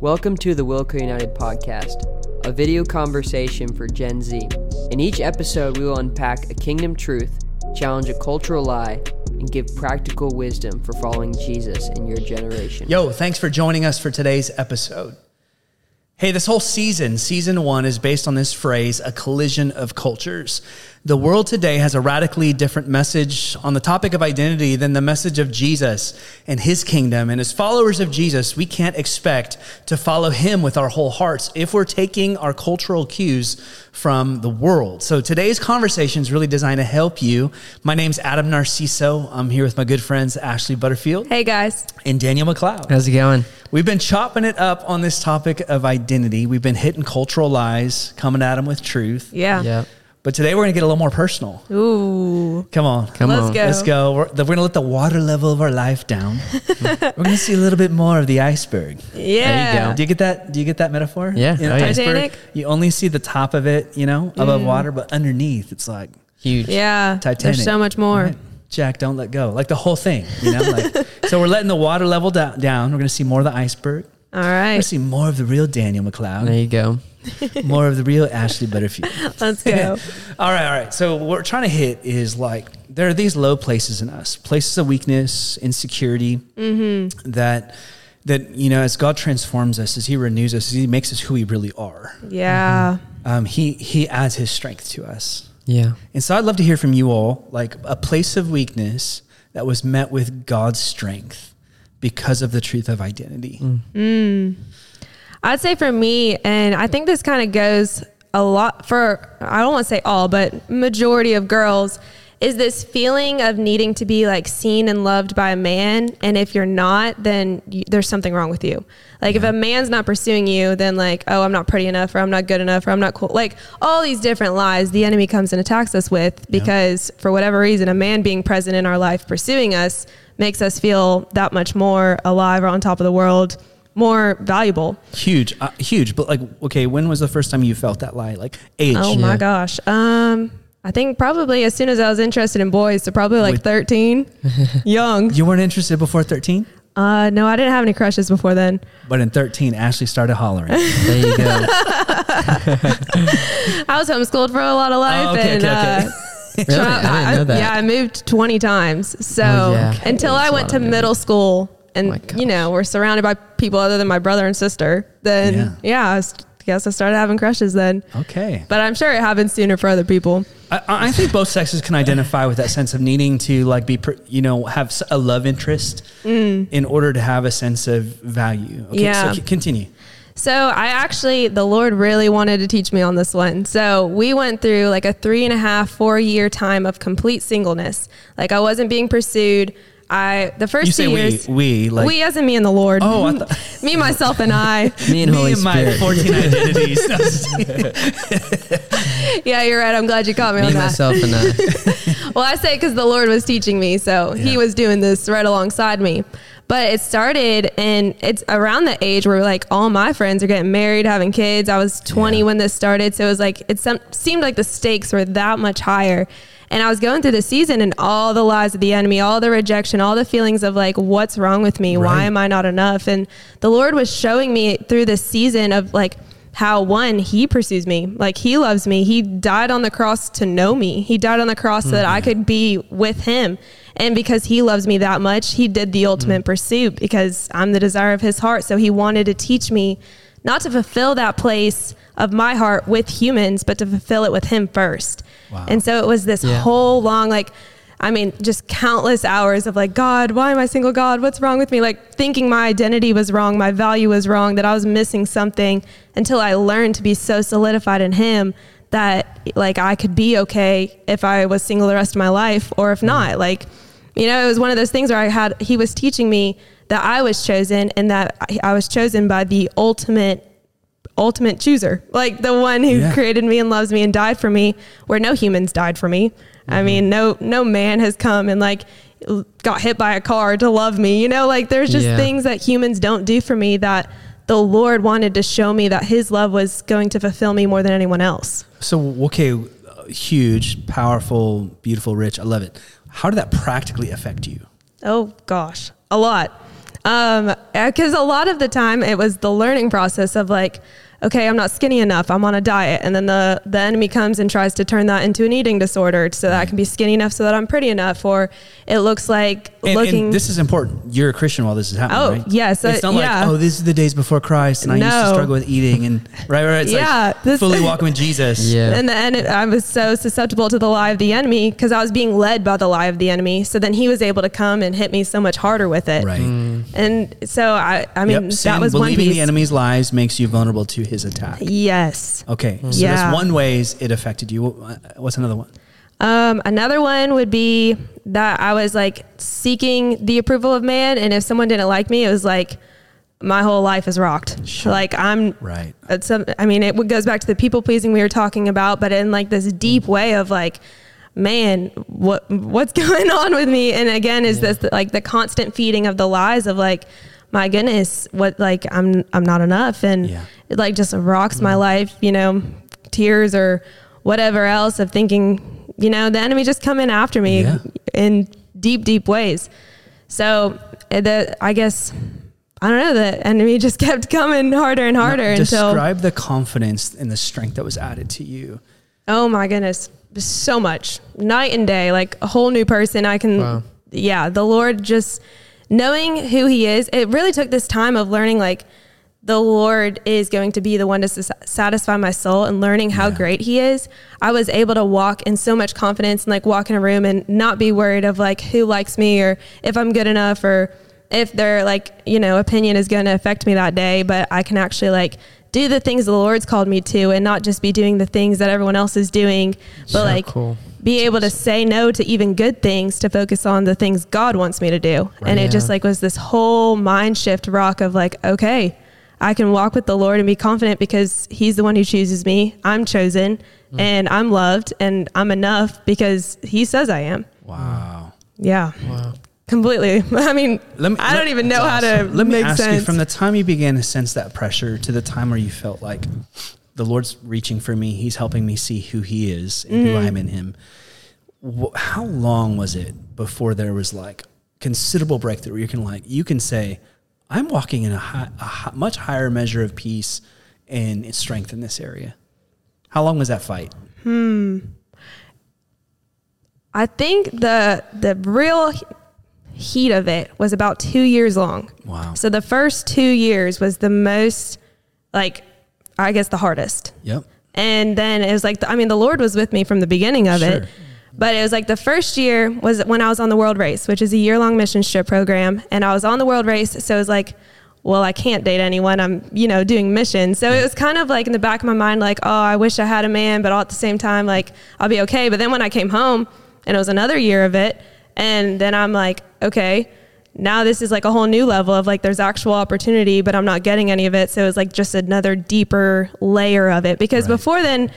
Welcome to the Wilco United podcast, a video conversation for Gen Z. In each episode, we will unpack a kingdom truth, challenge a cultural lie, and give practical wisdom for following Jesus in your generation. Yo, thanks for joining us for today's episode. Hey, this whole season, season one, is based on this phrase, a collision of cultures. The world today has a radically different message on the topic of identity than the message of Jesus and his kingdom. And as followers of Jesus, we can't expect to follow him with our whole hearts if we're taking our cultural cues from the world. So today's conversation is really designed to help you. My name's Adam Narciso. I'm here with my good friends, Ashley Butterfield. Hey, guys. And Daniel McLeod. How's it going? We've been chopping it up on this topic of identity. We've been hitting cultural lies, coming at them with truth. Yeah. Yep. But today we're going to get a little more personal. Ooh. Come on. Come Let's on. go. Let's go. We're, we're going to let the water level of our life down. we're going to see a little bit more of the iceberg. Yeah. There you go. Do you get that? Do you get that metaphor? Yeah. In Oh, an yeah. iceberg, Titanic? you only see the top of it, you know, above mm. water, but underneath it's like Huge. Yeah. Titanic. There's so much more. Right. Jack, don't let go. Like the whole thing, you know. Like so, we're letting the water level da- down. We're going to see more of the iceberg. All right. We're going to see more of the real Daniel McLeod. There you go. more of the real Ashley Butterfield. Let's go. all right, all right. So what we're trying to hit is like there are these low places in us, places of weakness, insecurity, mm-hmm. that that you know as God transforms us, as He renews us, as He makes us who we really are. Yeah. Mm-hmm. Um, he He adds His strength to us, Yeah. and so I'd love to hear from you all, like a place of weakness that was met with God's strength because of the truth of identity. Mm. Mm. I'd say for me, and I think this kind of goes a lot for, I don't want to say all, but majority of girls, is this feeling of needing to be like seen and loved by a man. And if you're not, then you, there's something wrong with you. Like if a man's not pursuing you, then like, oh, I'm not pretty enough, or I'm not good enough, or I'm not cool. Like all these different lies the enemy comes and attacks us with because for whatever reason, a man being present in our life pursuing us makes us feel that much more alive or on top of the world, more valuable. Huge, uh, huge. But like, okay, when was the first time you felt that lie? Like age? Oh Yeah. my gosh. Um, I think probably as soon as I was interested in boys, so probably like With- 13, young. You weren't interested before thirteen. Uh, no, I didn't have any crushes before then. But in 13, Ashley started hollering. There you go. I was homeschooled for a lot of life, Oh, okay, and okay, okay. uh, really? try- I didn't know that. yeah, I moved 20 times. So Oh, yeah. Okay, until that's I a went to middle school, and oh my you know, we're surrounded by people other than my brother and sister. Then Yeah. yeah, I guess I started having crushes then. Okay. But I'm sure it happens sooner for other people. I, I think both sexes can identify with that sense of needing to like be, you know, have a love interest mm. in order to have a sense of value. Okay, Yeah. so continue. So I actually, the Lord really wanted to teach me on this one. So we went through like a three and a half, four year time of complete singleness. Like I wasn't being pursued. I the first You two say we, years, we, like, we as in me and the Lord. oh, I thought, me, myself, and I. Me and me Holy and my Spirit. 14 identities. Yeah, you're right. I'm glad you caught me, Me, on that. myself, and I. Well, I say because the Lord was teaching me, so Yeah. He was doing this right alongside me. But it started, and it's around the age where like all my friends are getting married, having kids. I was 20 Yeah. when this started, so it was like it some, seemed like the stakes were that much higher. And I was going through the season, and all the lies of the enemy, all the rejection, all the feelings of like, what's wrong with me? Right. Why am I not enough? And the Lord was showing me through this season of like how one he pursues me. Like he loves me. He died on the cross to know me. He died on the cross so that i mm-hmm. could be with him. And because he loves me that much he did the ultimate mm. pursuit because i'm the desire of his heart. So he wanted to teach me not to fulfill that place of my heart with humans but to fulfill it with him first Wow. and so it was this Yeah. whole long like I mean, just countless hours of like, God, why am I single? God, what's wrong with me? Like thinking my identity was wrong, my value was wrong, that I was missing something until I learned to be so solidified in Him that like I could be okay if I was single the rest of my life or if mm-hmm. not. Like, you know, it was one of those things where I had, He was teaching me that I was chosen and that I- was chosen by the ultimate ultimate chooser, like the one who Yeah. created me and loves me and died for me, where no humans died for me. I mm-hmm. mean, no no man has come and like got hit by a car to love me. You know, like there's just Yeah. things that humans don't do for me that the Lord wanted to show me that His love was going to fulfill me more than anyone else. so, okay, huge, powerful, beautiful, rich. I love it. How did that practically affect you? Oh gosh, a lot. Um, because a lot of the time it was the learning process of like, okay, I'm not skinny enough. I'm on a diet, and then the the enemy comes and tries to turn that into an eating disorder, so that I can be skinny enough, so that I'm pretty enough, or it looks like And, looking. and this is important. You're a Christian while this is happening. Oh, right? yes, It's uh, not yeah. like oh, this is the days before Christ, and I used to struggle with eating, and right, right. It's Yeah, like this- fully walking with Jesus. Yeah. and then it, I was so susceptible to the lie of the enemy because I was being led by the lie of the enemy. So then he was able to come and hit me so much harder with it. Right. Mm-hmm. And so I, I mean, Yep. That was one believing piece. the enemy's lies makes you vulnerable to his attack. Yes. Okay, so Yeah. that's one ways it affected you. What- uh, What's another one? Um, another one would be that I was like seeking the approval of man, and if someone didn't like me, it was like my whole life is rocked. Sure. Like I'm Right. It's some, I mean, it goes back to the people pleasing we were talking about, but in like this deep mm. way of like, man, what what's going on with me? And again, is this like the constant feeding of the lies of like, my goodness, what like I'm I'm not enough, and Yeah. it like just rocks my life. You know, tears or whatever else of thinking, you know, the enemy just come in after me Yeah. in deep, deep ways. So uh, the I guess. I don't know. The enemy just kept coming harder and harder Now, until describe the confidence and the strength that was added to you. Oh my goodness. So much. Night and day, like a whole new person. I can, Wow. yeah, the Lord just knowing who He is. It really took this time of learning, like, the Lord is going to be the one to s- satisfy my soul and learning how Yeah. great He is. I was able to walk in so much confidence and like walk in a room and not be worried of like who likes me or if I'm good enough or if their like, you know, opinion is going to affect me that day. But I can actually like do the things the Lord's called me to and not just be doing the things that everyone else is doing, but So like cool. be able to say no to even good things to focus on the things God wants me to do. And Right. it just like was this whole mind shift rock of like, okay, I can walk with the Lord and be confident because he's the one who chooses me. I'm chosen Mm. and I'm loved and I'm enough because he says I am. Wow. Yeah. Wow. Completely. I mean, me- I don't even know how That's to awesome. Let me make ask sense. you from the time you began to sense that pressure to the time where you felt like the Lord's reaching for me, He's helping me see who He is and who I am in Him. How long was it before there was like considerable breakthrough where you can like you can say, I'm walking in a, high, a much higher measure of peace and strength in this area. How long was that fight? Hmm. I think the the real heat of it was about two years long. Wow. So the first two years was the most, like, I guess the hardest. Yep. And then it was like, I mean, the Lord was with me from the beginning of Sure. it. But it was like the first year was when I was on the World Race, which is a year long mission trip program. And I was on the World Race. So it was like, well, I can't date anyone. I'm, you know, doing missions. So it was kind of like in the back of my mind, like, oh, I wish I had a man, but all at the same time, like, I'll be okay. But then when I came home and it was another year of it, and then I'm like, okay, now this is like a whole new level of like there's actual opportunity, but I'm not getting any of it. So it was like just another deeper layer of it. Because Right. before then,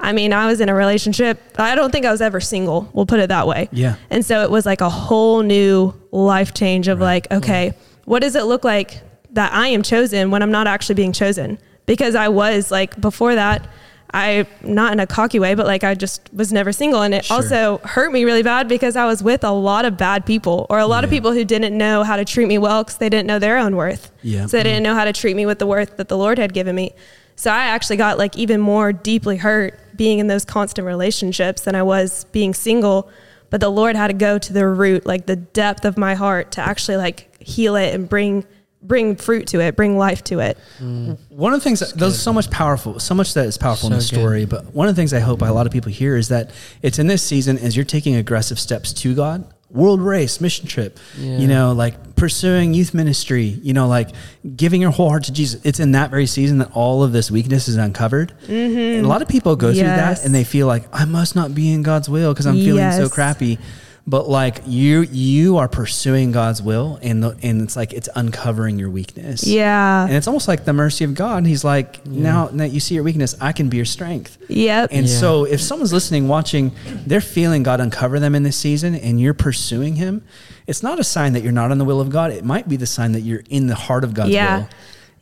I mean, I was in a relationship. I don't think I was ever single. We'll put it that way. Yeah. And so it was like a whole new life change of like, okay, what does it look like that I am chosen when I'm not actually being chosen? Because I was like before that, I not in a cocky way, but like I just was never single, and it Sure. also hurt me really bad because I was with a lot of bad people or a lot of people who didn't know how to treat me well because they didn't know their own worth. Yeah. So they didn't know how to treat me with the worth that the Lord had given me. So I actually got like even more deeply hurt being in those constant relationships than I was being single. But the Lord had to go to the root, like the depth of my heart to actually like heal it and bring bring fruit to it, bring life to it. One of the things that, there's so much powerful, so much that is powerful in the story. good. But one of the things I hope a lot of people hear is that it's in this season as you're taking aggressive steps to God, world race, mission trip, Yeah. you know, like pursuing youth ministry, you know, like giving your whole heart to Jesus. It's in that very season that all of this weakness is uncovered. And a lot of people go through that Mm-hmm. And they feel like I must not be in God's will because I'm feeling so crappy. But like you, you are pursuing God's will, and the, and it's like it's uncovering your weakness. Yeah. And it's almost like the mercy of God. He's like, now that you see your weakness, I can be your strength. Yep. And Yeah. so if someone's listening, watching, they're feeling God uncover them in this season and you're pursuing him, it's not a sign that you're not on the will of God. It might be the sign that you're in the heart of God's Yeah. will.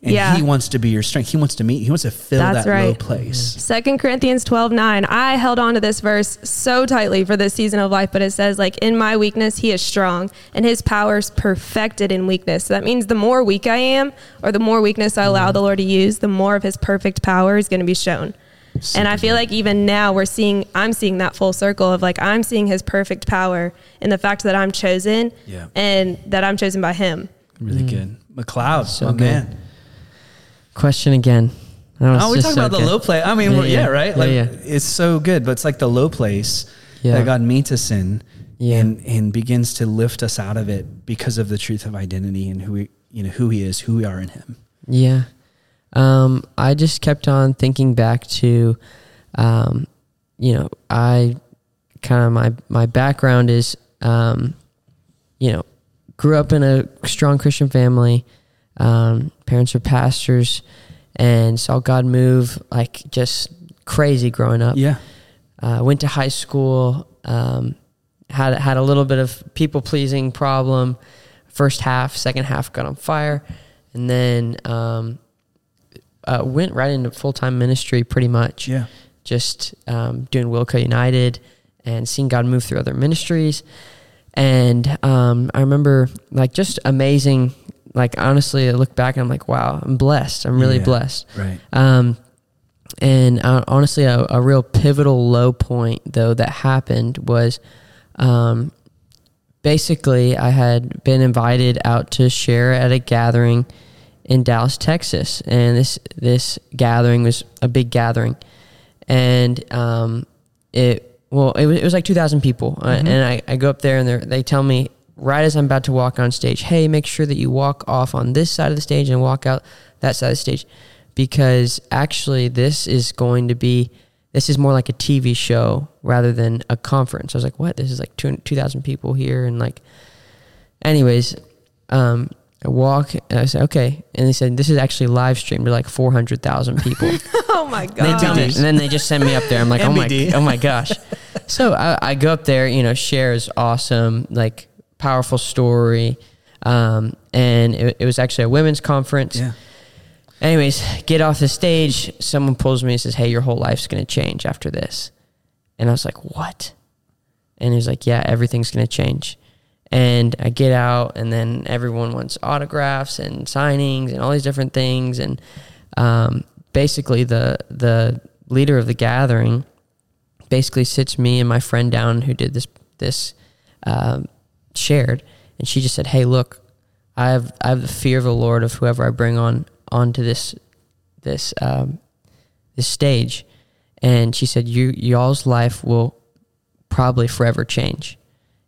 And Yeah. he wants to be your strength. He wants to meet, he wants to fill That's that low place. Second Corinthians 12, 9. I held on to this verse so tightly for this season of life, but it says, like, in my weakness, he is strong, and his power is perfected in weakness. So that means the more weak I am, or the more weakness I allow the Lord to use, the more of his perfect power is going to be shown. And I feel like even now we're seeing, I'm seeing that full circle of like, I'm seeing his perfect power in the fact that I'm chosen Yeah. and that I'm chosen by him. Really mm. good. McLeod, So my good. man. Question again. Oh, we talk so about the low place. I mean, Yeah, yeah, yeah. right? Like yeah. it's so good, but it's like the low place that God meets us in Yeah. and and begins to lift us out of it because of the truth of identity and who we you know who he is, who we are in him. Yeah. Um, I just kept on thinking back to, um, you know, I kind of my my background is, um, you know, grew up in a strong Christian family. Um, parents were pastors, and saw God move like just crazy growing up. Yeah. Uh, went to high school. Um, had had a little bit of people pleasing problem. First half, second half got on fire, and then um, uh, went right into full time ministry. Pretty much, Yeah. just um, doing Wilco United and seeing God move through other ministries. And um, I remember like just amazing. Like honestly, I look back and I'm like, wow, I'm blessed. I'm really Yeah. blessed. Right. Um, and uh, honestly, a, a real pivotal low point though that happened was, um, basically I had been invited out to share at a gathering in Dallas, Texas, and this this gathering was a big gathering, and um, it well it was, it was like two thousand people, uh, and I, I go up there and they tell me right as I'm about to walk on stage, hey, make sure that you walk off on this side of the stage and walk out that side of the stage, because actually this is going to be this is more like a TV show rather than a conference. I was like, what? This is like two two thousand people here, and like, anyways, um, I walk. And I said, okay, and they said this is actually live streamed to like four hundred thousand people. Oh my And they God. tell me, and then they just send me up there. I'm like, oh my, oh my gosh. So I, I go up there, you know, share is awesome, like powerful story. Um, and it, it was actually a women's conference. Yeah. Anyways, get off the stage. Someone pulls me and says, hey, your whole life's going to change after this. And I was like, what? And he was like, yeah, everything's going to change. And I get out, and then everyone wants autographs and signings and all these different things. And um, basically, the the leader of the gathering basically sits me and my friend down who did this this um, shared, and she just said, "Hey, look, I have I have the fear of the Lord of whoever I bring on onto this this um, this stage," and she said, "You y'all's life will probably forever change,"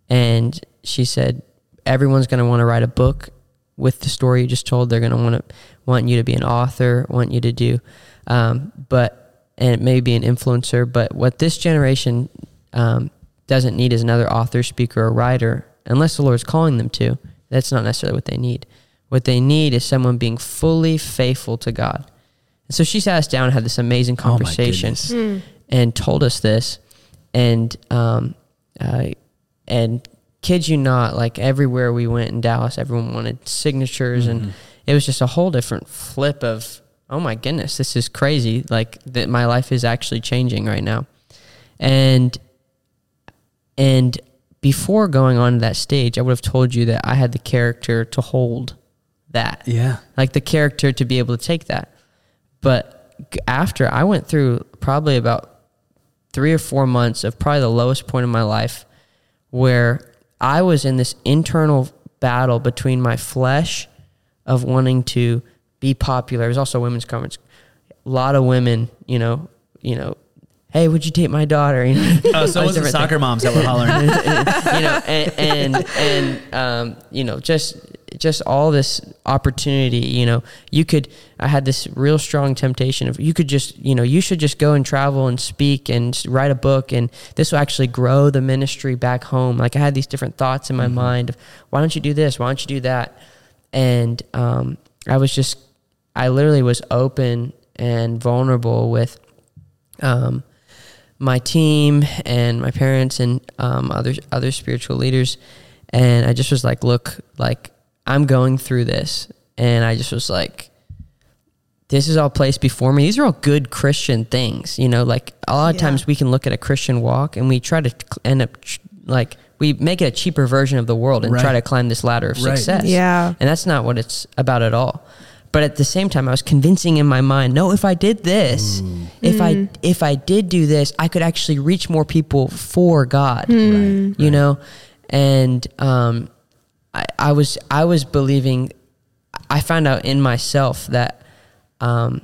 and she said, "Everyone's going to want to write a book." With the story you just told, they're going to want to want you to be an author, want you to do, um, but and it may be an influencer. But what this generation um, doesn't need is another author, speaker, or writer, unless the Lord's calling them to. That's not necessarily what they need. What they need is someone being fully faithful to God. And so she sat us down and had this amazing Oh my conversation goodness. and told us this. And um, uh, and kid you not, like everywhere we went in Dallas, everyone wanted signatures, and it was just a whole different flip of, oh my goodness, this is crazy. Like that, my life is actually changing right now, and and before going on to that stage, I would have told you that I had the character to hold that Yeah. like the character to be able to take that. But after I went through probably about three or four months of probably the lowest point in my life where I was in this internal battle between my flesh of wanting to be popular. It was also a women's conference. A lot of women, you know, you know, hey, would you date my daughter? You know, Oh, so was the soccer moms that were hollering. you know, and and, and um, you know, just just all this opportunity. You know, you could. I had this real strong temptation of you could just, you know, you should just go and travel and speak and write a book, and this will actually grow the ministry back home. Like I had these different thoughts in my mind of why don't you do this? Why don't you do that? And um, I was just, I literally was open and vulnerable with. Um, my team and my parents and um, other other spiritual leaders, and I just was like, look, like I'm going through this, and I just was like, this is all placed before me. These are all good Christian things, you know. Like a lot of Yeah. times we can look at a Christian walk and we try to end up like we make it a cheaper version of the world and try to climb this ladder of Right. success. Yeah. and that's not what it's about at all. But at the same time, I was convincing in my mind, no, if I did this, if I if I did do this, I could actually reach more people for God. Right. You know, and um, I, I was I was believing. I found out in myself that um,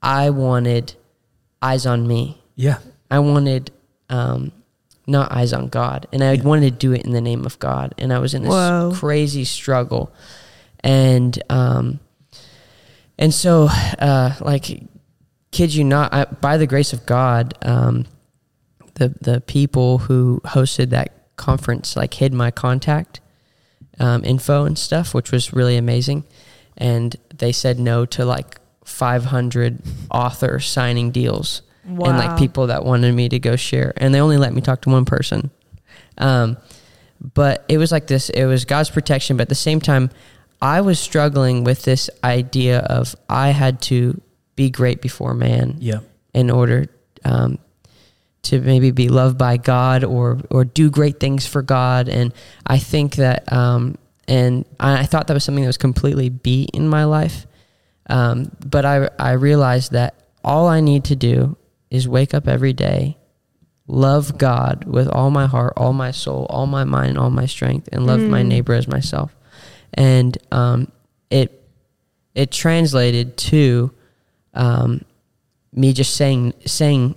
I wanted eyes on me. Yeah. I wanted um, not eyes on God, and I wanted to do it in the name of God. And I was in this Whoa. crazy struggle, and um, and so uh, like, kid you not, I, by the grace of God, um, the the people who hosted that conference like hid my contact um, info and stuff, which was really amazing. And they said no to like 500 author signing deals and like people that wanted me to go share. And they only let me talk to one person. Um, but it was like this it was God's protection, but at the same time, I was struggling with this idea of I had to be great before man Yeah. in order um, to maybe be loved by God or or do great things for God. And I think that um, and I I thought that was something that was completely beat in my life. Um, but I I realized that all I need to do is wake up every day, love God with all my heart, all my soul, all my mind, all my strength, and love my neighbor as myself. And um, it it translated to um, me just saying saying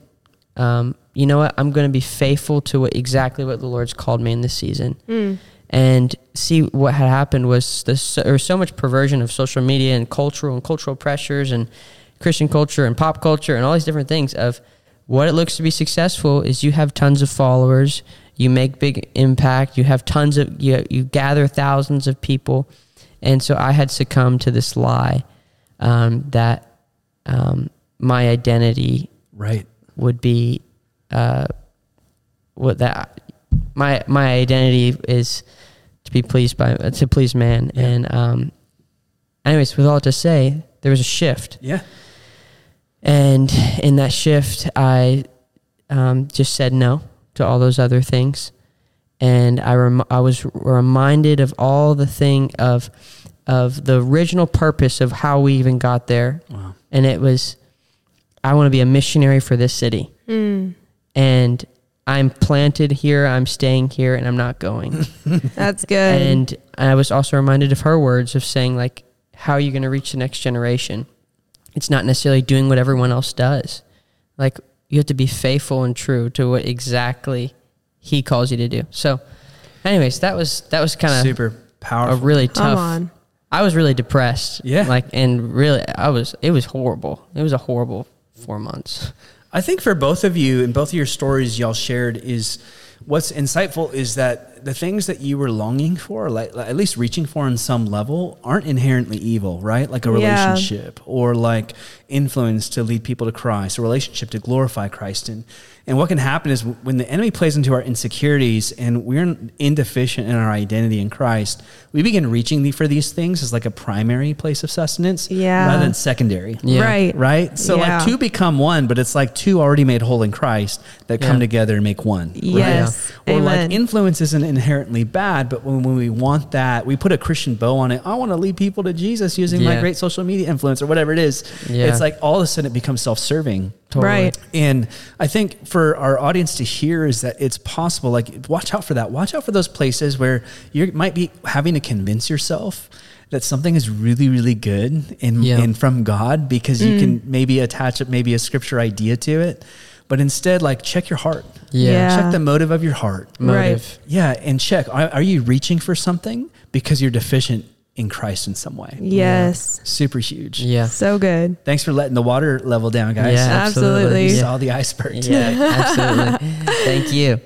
um, you know what? I'm going to be faithful to what exactly what the lord's called me in this season. And see what had happened was this there was so much perversion of social media and cultural and cultural pressures and christian culture and pop culture and all these different things of what it looks to be successful is you have tons of followers you make big impact you have tons of you, you gather thousands of people and so i had succumbed to this lie um, that um, my identity Right. would be uh, what that my my identity is to be pleased by to please man Yeah. and um anyways with all to say there was a shift Yeah. and in that shift i um, just said no to all those other things and I rem- I was reminded of all the thing of of the original purpose of how we even got there Wow. and it was I want to be a missionary for this city. Hmm. And I'm planted here, I'm staying here, and I'm not going. That's good. and I was also reminded of her words of saying, like, how are you going to reach the next generation? It's not necessarily doing what everyone else does. Like, you have to be faithful and true to what exactly he calls you to do. So, anyways, that was that was kind of Super a powerful. really Come tough. on. I was really depressed. Yeah. Like, and really, I was. It was horrible. It was a horrible four months. I think for both of you and both of your stories y'all shared is what's insightful is that the things that you were longing for, like, like at least reaching for on some level, aren't inherently evil, right? Like a Yeah. relationship or like influence to lead people to Christ, a relationship to glorify Christ. And and what can happen is when the enemy plays into our insecurities and we're indeficient in our identity in Christ, we begin reaching the, for these things as like a primary place of sustenance Yeah. rather than secondary Yeah. Right. right? So Yeah. like two become one, but it's like two already made whole in Christ that come together and make one. right? Yes. Or Amen. like influence isn't inherently bad, but when, when we want that, we put a Christian bow on it. I want to lead people to Jesus using my great social media influence or whatever it is. Yeah. It's like all of a sudden it becomes self-serving. Right. And I think for our audience to hear is that it's possible. Like, watch out for that. Watch out for those places where you might be having to convince yourself that something is really, really good and, Yeah. and from God because you mm. can maybe attach it, maybe a scripture idea to it. But instead, like, check your heart. Yeah. Yeah. Check the motive of your heart. Motive. Yeah. And check are, are you reaching for something because you're deficient in Christ in some way? Yes. Super huge. Yeah. So good. Thanks for letting the water level down, guys. Yeah, Absolutely. You Yeah. saw the iceberg. Yeah, absolutely. Thank you.